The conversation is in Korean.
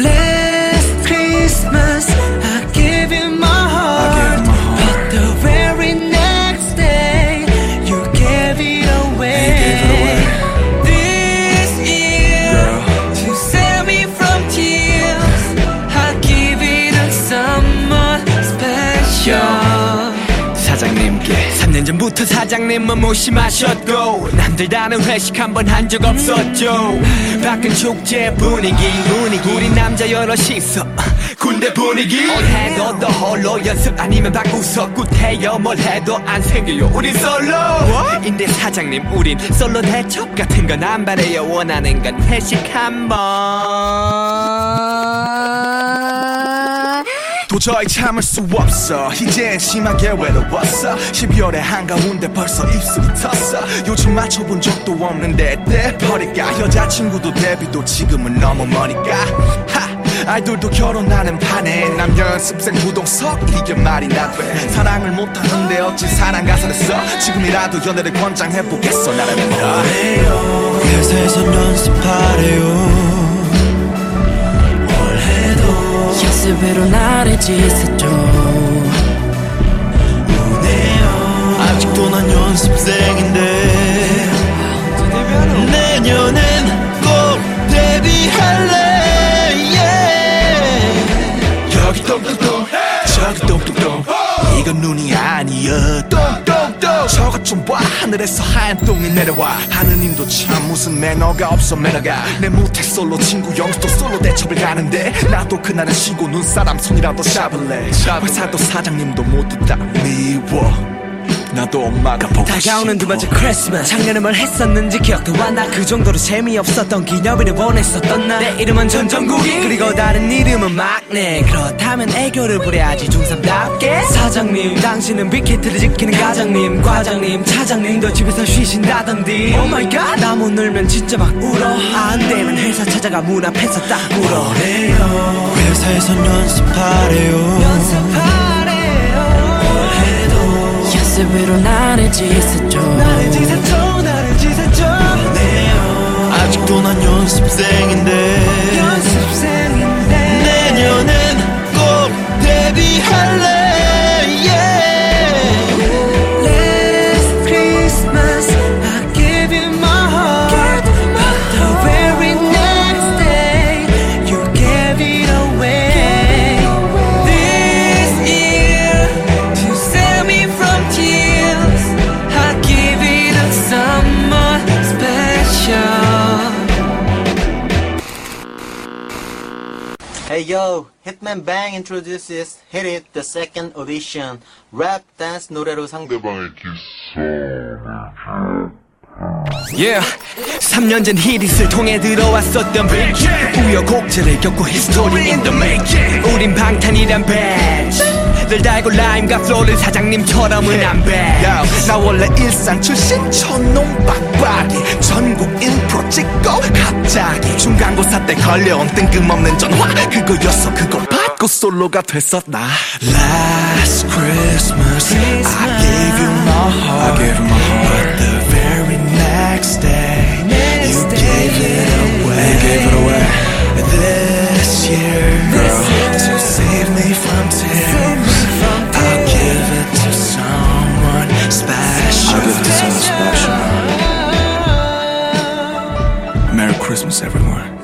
Le 3년 전부터 사장님은 무심하셨고 남들 다는 회식 한 번 한 적 없었죠. 밖은 축제 분위기 분위기 우리 남자 여럿이서 군대 분위기. 뭘 해도 너 홀로 연습 아니면 바꾸서 굿해요. 뭘 해도 안 생겨요. 우린 솔로. 인데 사장님 우린 솔로 대첩 같은 건 안 바래요. 원하는 건 회식 한번 도저히 참을 수 없어. 이젠 심하게 외로웠어. 12월의 한가운데 벌써 입술이 텄어. 요즘 맞춰본 적도 없는데 때 버릴까 여자친구도 데뷔도 지금은 너무 머니까. 하 아이돌도 결혼하는 판에 남 연습생 무동석 이게 말이 나 돼. 사랑을 못하는데 어찌 사랑 가사를 써? 지금이라도 연애를 권장해보겠어 나라면 뭐래요. 회사에서 연습하래요 해도 연습으로 나를. 우네요 아직도 난 연습생인데 내년엔 꼭 데뷔할래 yeah. 여기 똥똥똥 저기 똥똥똥 이건 눈이 아니여 똥 저것 좀 봐. 하늘에서 하얀 똥이 내려와. 하느님도 참 무슨 매너가 없어 매너가. 내 무태 솔로 친구 영수도 솔로 대첩을 가는데 나도 그날은 쉬고 눈사람 손이라도 잡을래. 회사도 사장님도 모두 다 미워 나도 엄마가 보고 다가오는 두 번째. 크리스마스 작년에 뭘 했었는지 기억도 안 나. 그 정도로 재미없었던 기념일을 보냈었던 나내 이름은 전정국이 그리고 다른 이름은 막내. 그렇다면 애교를 부려야지 중3답게. 사장님 당신은 빅히트를 지키는 가장님. 과장님 차장님도 집에서 쉬신다던디. Oh my god 나 못 놀면 진짜 막 울어. 안 되면 회사 찾아가 문 앞에서 딱 울어. 그래요? 회사에선 연습하래요. 연습하래요 연습으로 나를 짖었죠. 나를 지새줘 Hey yo, Hitman Bang introduces Hit It the second audition rap dance 노래로 상대 Yeah 3년 전 히릿을 통해 들어왔었던 빅 우여곡절을 겪고 history in the making 우린 방탄이란 배지 늘 달고 rhyme과 flow를 사장님처럼은 안배 야, 나 원래 일산 출신 촌놈 빡빡이 전국 중간고사 때 걸려온 뜬금없는 전화 그거였어 그걸 받고 솔로가 됐었나 Last Christmas, I gave you my heart I gave you my heart But the very next day Christmas, everyone.